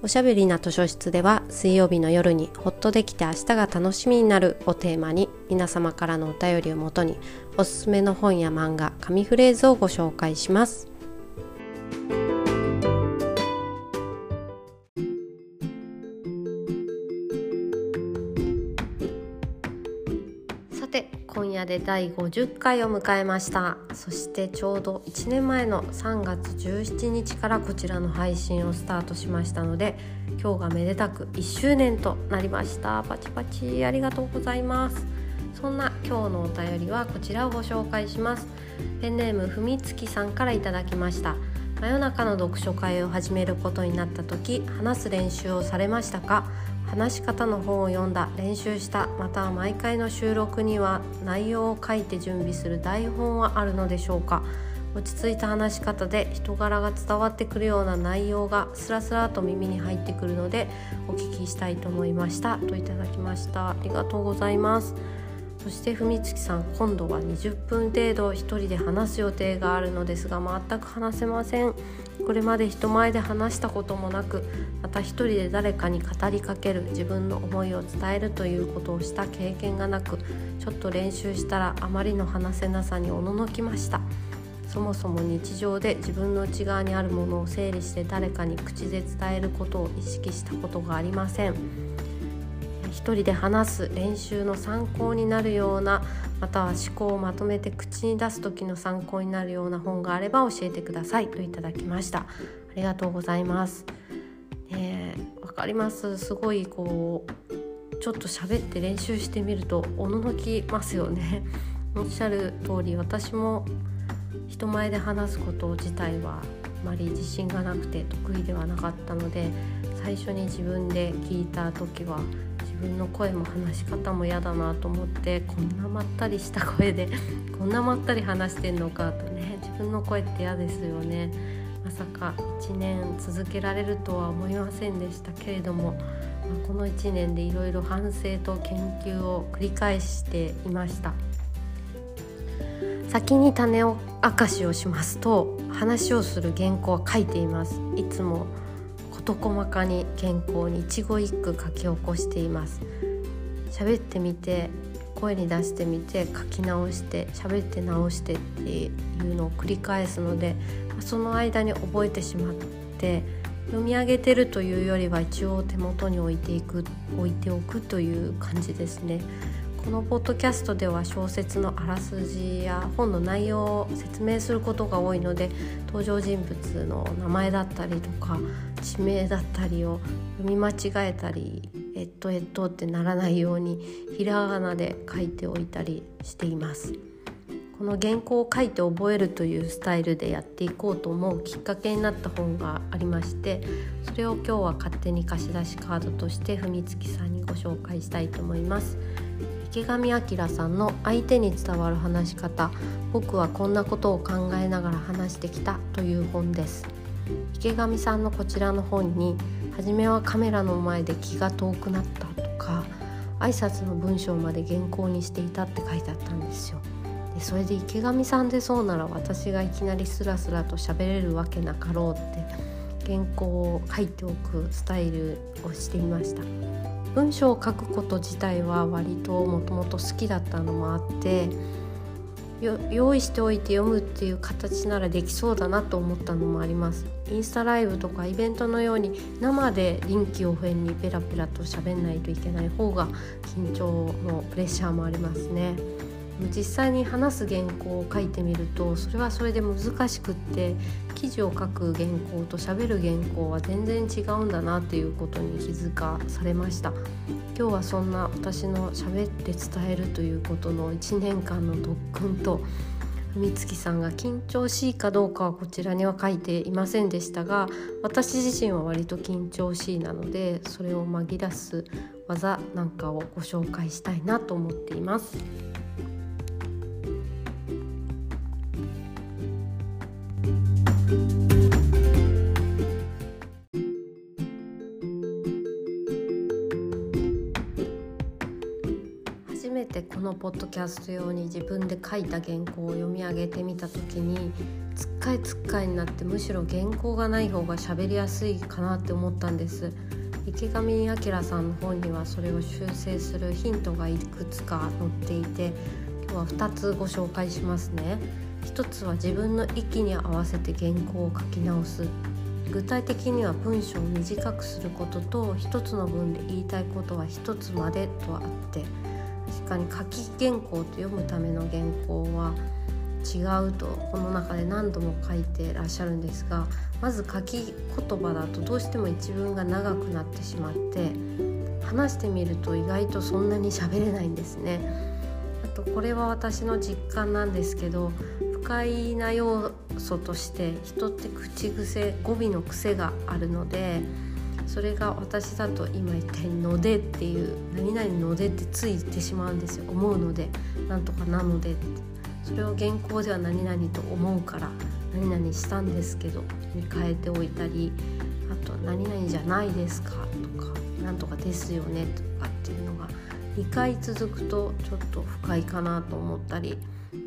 おしゃべりな図書室では水曜日の夜にほっとできて明日が楽しみになるをテーマに皆様からのお便りをもとにおすすめの本や漫画紙フレーズをご紹介します。第50回を迎えました。そしてちょうど1年前の3月17日からこちらの配信をスタートしましたので今日がめでたく1周年となりました。パチパチありがとうございます。そんな今日のお便りはこちらをご紹介します。ペンネームふみつきさんからいただきました。真夜中の読書会を始めることになった時話す練習をされましたか？話し方の本を読んだ練習したまたは毎回の収録には内容を書いて準備する台本はあるのでしょうか。落ち着いた話し方で人柄が伝わってくるような内容がスラスラと耳に入ってくるのでお聞きしたいと思いました。といただきました。ありがとうございます。そして文月さん今度は20分程度一人で話す予定があるのですが全く話せません。これまで人前で話したこともなくまた一人で誰かに語りかける自分の思いを伝えるということをした経験がなくちょっと練習したらあまりの話せなさにおののきました。そもそも日常で自分の内側にあるものを整理して誰かに口で伝えることを意識したことがありません。一人で話す練習の参考になるようなまたは思考をまとめて口に出す時の参考になるような本があれば教えてくださいといただきました。ありがとうございます。ねわかります。すごいこうちょっと喋って練習してみるとおののきますよね。おっしゃる通り私も人前で話すこと自体はあまり自信がなくて得意ではなかったので最初に自分で聞いた時は自分の声も話し方も嫌だなと思ってこんなまったりした声で こんなまったり話してんのかとね自分の声って嫌ですよね。まさか1年続けられるとは思いませんでしたけれども、まあ、この1年でいろいろ反省と研究を繰り返していました。先に種を明かしをしますと話をする原稿は書いています。いつも事細かに原稿に一語一句書き起こしています喋ってみて声に出してみて書き直して喋って直してっていうのを繰り返すのでその間に覚えてしまって読み上げてるというよりは一応手元に置いていく置いておくという感じですね。このポッドキャストでは小説のあらすじや本の内容を説明することが多いので登場人物の名前だったりとか地名だったりを読み間違えたりえっとえっとってならないようにひらがなで書いておいたりしています。この原稿を書いて覚えるというスタイルでやっていこうと思うきっかけになった本がありましてそれを今日は勝手に貸し出しカードとして文月さんにご紹介したいと思います。池上彰さんの相手に伝わる話し方僕はこんなことを考えながら話してきたという本です。池上さんのこちらの本に初めはカメラの前で気が遠くなったとか挨拶の文章まで原稿にしていたって書いてあったんですよ。でそれで池上さんでそうなら私がいきなりスラスラと喋れるわけなかろうって原稿を書いておくスタイルをしていました。文章を書くこと自体は割ともともと好きだったのもあって用意しておいて読むっていう形ならできそうだなと思ったのもあります。インスタライブとかイベントのように生で臨機応変にペラペラと喋んないといけない方が緊張のプレッシャーもありますね。実際に話す原稿を書いてみるとそれはそれで難しくって記事を書く原稿と喋る原稿は全然違うんだなっていうことに気づかされました今日はそんな私の喋って伝えるということの1年間の特訓と文月さんが緊張しいかどうかはこちらには書いていませんでしたが私自身は割と緊張しいなのでそれを紛らす技なんかをご紹介したいなと思っています。このポッドキャスト用に自分で書いた原稿を読み上げてみた時につっかいつっかいになってむしろ原稿がない方が喋りやすいかなって思ったんです。池上彰さんの本にはそれを修正するヒントがいくつか載っていて今日は2つご紹介しますね。1つは自分の息に合わせて原稿を書き直す。具体的には文章を短くすることと一つの文で言いたいことは一つまでとあってかに書き原稿と読むための原稿は違うとこの中で何度も書いてらっしゃるんですがまず書き言葉だとどうしても一文が長くなってしまって話してみると意外とそんなに喋れないんですね。あとこれは私の実感なんですけど不快な要素として人って口癖語尾の癖があるのでそれが私だと今言った「ので」っていう「何々ので」ってついてしまうんですよ。思うのでなんとかなのでって。それを原稿では何々と思うから何々したんですけどに変えておいたりあと「何々じゃないですか」とか「なんとかですよね」とかっていうのが2回続くとちょっと不快かなと思ったり。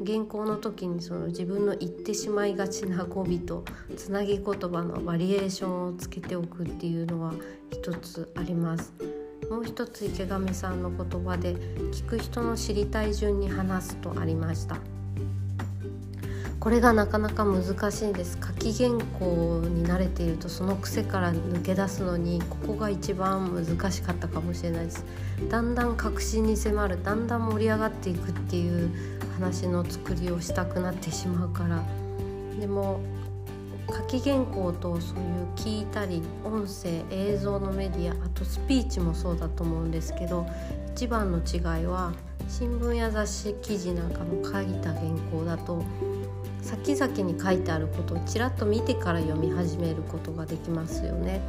原稿の時にその自分の言ってしまいがちな語尾とつなぎ言葉のバリエーションをつけておくっていうのは一つあります。もう一つ池上さんの言葉で聞く人の知りたい順に話すとありましたこれがなかなか難しいんです。書き原稿に慣れているとその癖から抜け出すのにここが一番難しかったかもしれないです。だんだん確信に迫る。だんだん盛り上がっていくっていう話の作りをしたくなってしまうから。でも書き原稿とそういう聞いたり音声映像のメディアあとスピーチもそうだと思うんですけど一番の違いは新聞や雑誌記事なんかの書いた原稿だと先々に書いてあることをちらっと見てから読み始めることができますよね。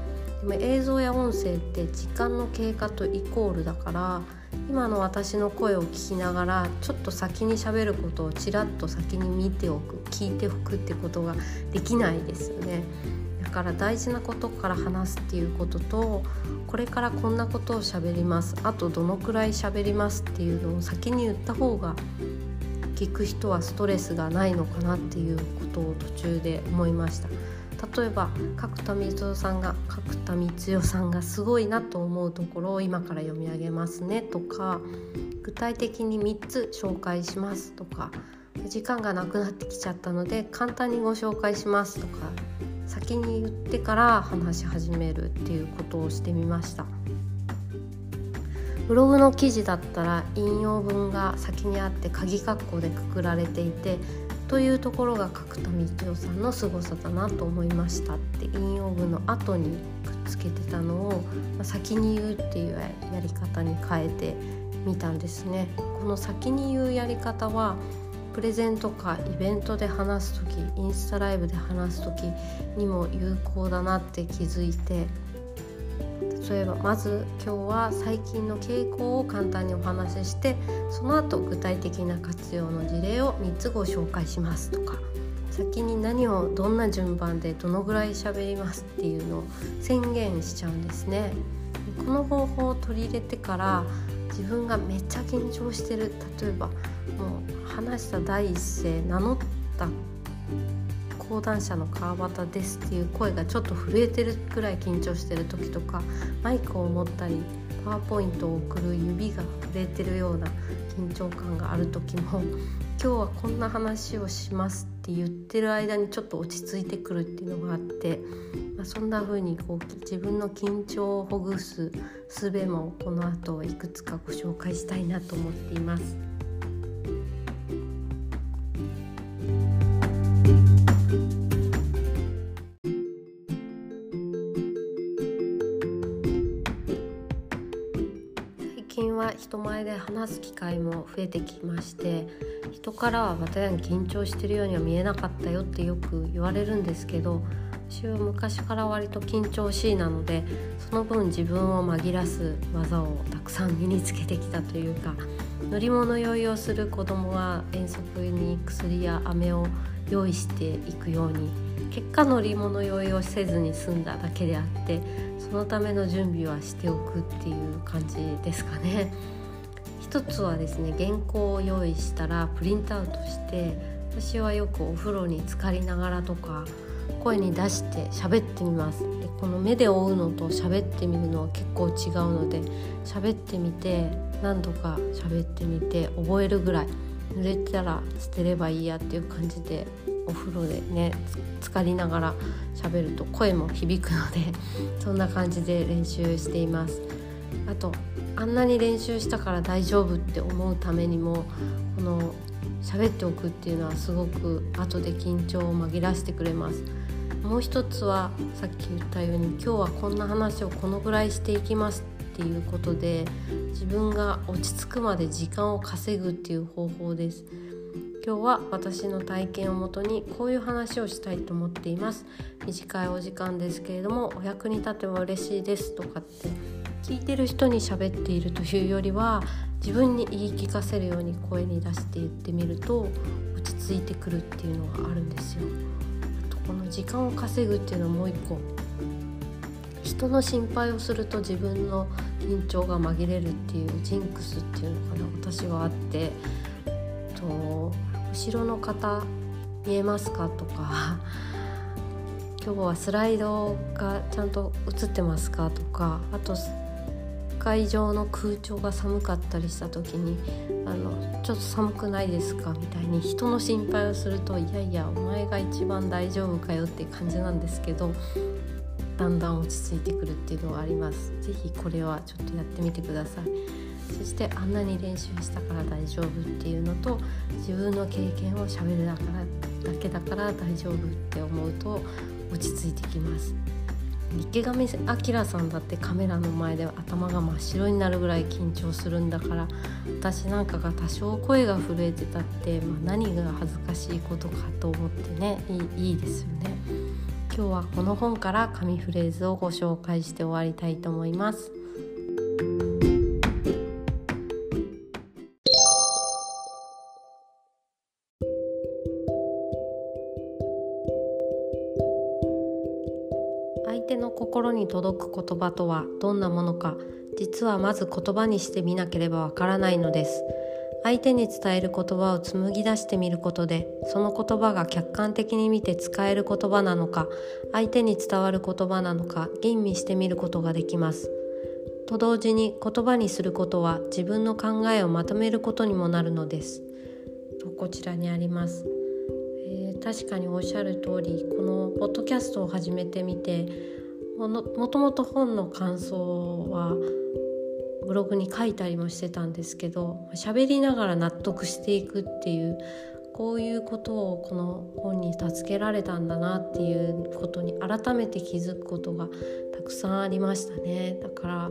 でも映像や音声って時間の経過とイコールだから今の私の声を聞きながらちょっと先にしゃべることをちらっと先に見ておく聞いておくってことができないですよねだから大事なことから話すっていうこととこれからこんなことをしゃべりますあとどのくらいしゃべりますっていうのを先に言った方が聞く人はストレスがないのかなっていうことを途中で思いました。例えば角田光代さんが角田光代さんがすごいなと思うところを今から読み上げますねとか具体的に3つ紹介しますとか時間がなくなってきちゃったので簡単にご紹介しますとか先に言ってから話し始めるっていうことをしてみました。ブログの記事だったら引用文が先にあって鍵括弧でくくられていてというところが角田光代さんの凄さだなと思いましたって引用文の後にくっつけてたのを、先に言うっていうやり方に変えてみたんですね。この先に言うやり方はプレゼンとかイベントで話す時インスタライブで話す時にも有効だなって気づいて例えばまず今日は最近の傾向を簡単にお話ししてその後具体的な活用の事例を3つご紹介しますとか先に何をどんな順番でどのぐらい喋りますっていうのを宣言しちゃうんですね。この方法を取り入れてから自分がめっちゃ緊張してる例えばもう話した第一声名乗った講談社の川端ですっていう声がちょっと震えてるくらい緊張してる時とかマイクを持ったりパワーポイントを送る指が震えてるような緊張感がある時も今日はこんな話をしますって言ってる間にちょっと落ち着いてくるっていうのがあって、まあ、そんな風にこう自分の緊張をほぐす術もこの後いくつかご紹介したいなと思っています。人前で話す機会も増えてきまして人からは私に緊張してるようには見えなかったよってよく言われるんですけど私は昔から割と緊張しいなのでその分自分を紛らす技をたくさん身につけてきたというか乗り物酔いをする子供は遠足に薬や飴を用意していくように結果乗り物酔いをせずに済んだだけであってそのための準備はしておくっていう感じですかね。一つはですね原稿を用意したらプリントアウトして私はよくお風呂に浸かりながらとか声に出して喋ってみますでこの目で追うのと喋ってみるのは結構違うので喋ってみて何度か喋ってみて覚えるぐらい濡れたら捨てればいいやっていう感じでお風呂でね浸かりながら喋ると声も響くので そんな感じで練習しています。あとあんなに練習したから大丈夫って思うためにもこの喋っておくっていうのはすごく後で緊張を紛らしてくれます。もう一つはさっき言ったように今日はこんな話をこのぐらいしていきますっていうことで自分が落ち着くまで時間を稼ぐっていう方法です。今日は私の体験をもとにこういう話をしたいと思っています。短いお時間ですけれどもお役に立てば嬉しいですとかって聞いてる人に喋っているというよりは自分に言い聞かせるように声に出して言ってみると落ち着いてくるっていうのがあるんですよ。あとこの時間を稼ぐっていうのはもう一個人の心配をすると自分の緊張が紛れるっていうジンクスっていうのかな私はあってと後ろの方見えますかとか 今日はスライドがちゃんと映ってますかとかあと会場の空調が寒かったりした時にあのちょっと寒くないですかみたいに人の心配をするといやいやお前が一番大丈夫かよって感じなんですけどだんだん落ち着いてくるっていうのはあります。是非これはちょっとやってみてください。そしてあんなに練習したから大丈夫っていうのと自分の経験をしゃべるだからだけだから大丈夫って思うと落ち着いてきます。池上彰さんだってカメラの前で頭が真っ白になるぐらい緊張するんだから私なんかが多少声が震えてたって、まあ、何が恥ずかしいことかと思ってねいいいいですよね。今日はこの本から紙フレーズをご紹介して終わりたいと思います。届く言葉とはどんなものか実はまず言葉にしてみなければわからないのです。相手に伝える言葉を紡ぎ出してみることでその言葉が客観的に見て使える言葉なのか相手に伝わる言葉なのか吟味してみることができます。と同時に言葉にすることは自分の考えをまとめることにもなるのです。とこちらにあります。確かにおっしゃる通りこのポッドキャストを始めてみてももともと本の感想はブログに書いたりもしてたんですけど喋りながら納得していくっていうこういうことをこの本に助けられたんだなっていうことに改めて気づくことがたくさんありましたね。だから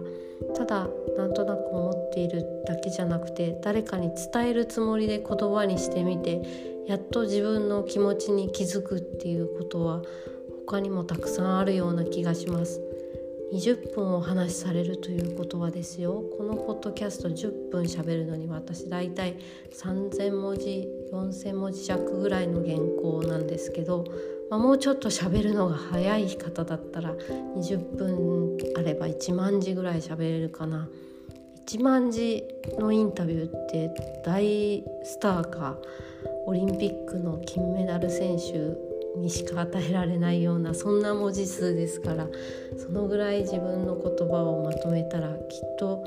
ただなんとなく思っているだけじゃなくて誰かに伝えるつもりで言葉にしてみてやっと自分の気持ちに気づくっていうことは他にもたくさんあるような気がします20分お話しされるということはですよこのポッドキャスト10分しゃべるのに私だいたい3,000文字4,000文字弱ぐらいの原稿なんですけど、まあ、もうちょっとしゃべるのが早い方だったら20分あれば1万字ぐらいしゃべれるかな。1万字のインタビューって大スターかオリンピックの金メダル選手にしか与えられないようなそんな文字数ですからそのぐらい自分の言葉をまとめたらきっと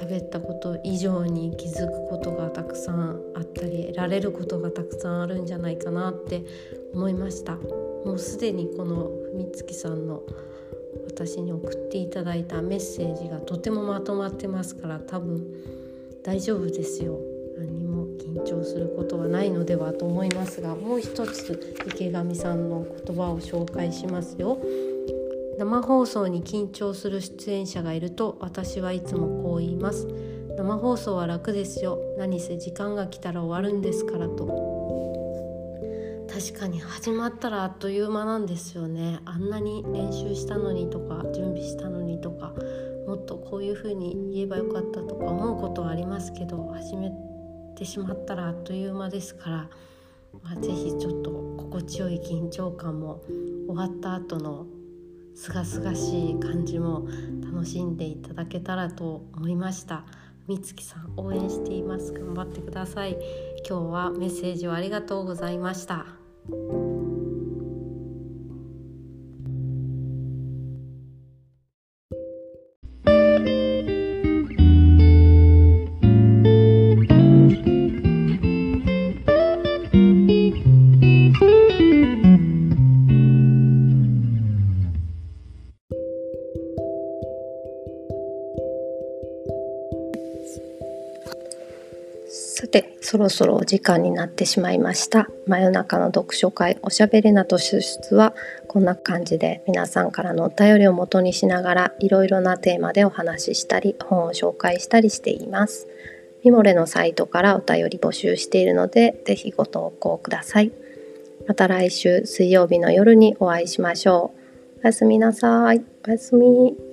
喋ったこと以上に気づくことがたくさんあったり得られることがたくさんあるんじゃないかなって思いました。もうすでにこの文月さんの私に送っていただいたメッセージがとてもまとまってますから多分大丈夫ですよ。緊張することはないのではと思いますがもう一つ池上さんの言葉を紹介しますよ。生放送に緊張する出演者がいると私はいつもこう言います。生放送は楽ですよ。何せ時間が来たら終わるんですからと。確かに始まったらあっという間なんですよね。あんなに練習したのにとか準備したのにとかもっとこういう風に言えばよかったとか思うことはありますけど始めてしまったらあっという間ですから、まあ、是非ちょっと心地よい緊張感も終わった後の清々しい感じも楽しんでいただけたらと思いました。みつきさん応援しています。頑張ってください。今日はメッセージをありがとうございました。そろそろお時間になってしまいました。真夜中の読書会おしゃべりなと出出はこんな感じで皆さんからのお便りを元にしながらいろいろなテーマでお話ししたり本を紹介したりしています。ミモレのサイトからお便り募集しているのでぜひご投稿ください。また来週水曜日の夜にお会いしましょう。おやすみなさい。おやすみ。